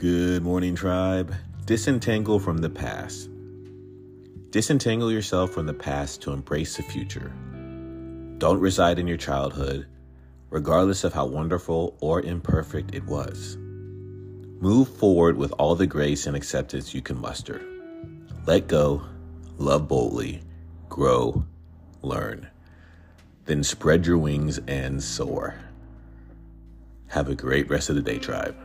Good morning, tribe. Disentangle from the past. Disentangle yourself from the past to embrace the future. Don't reside in your childhood, regardless of how wonderful or imperfect it was. Move forward with all the grace and acceptance you can muster. Let go, love boldly, grow, learn. Then spread your wings and soar. Have a great rest of the day, tribe.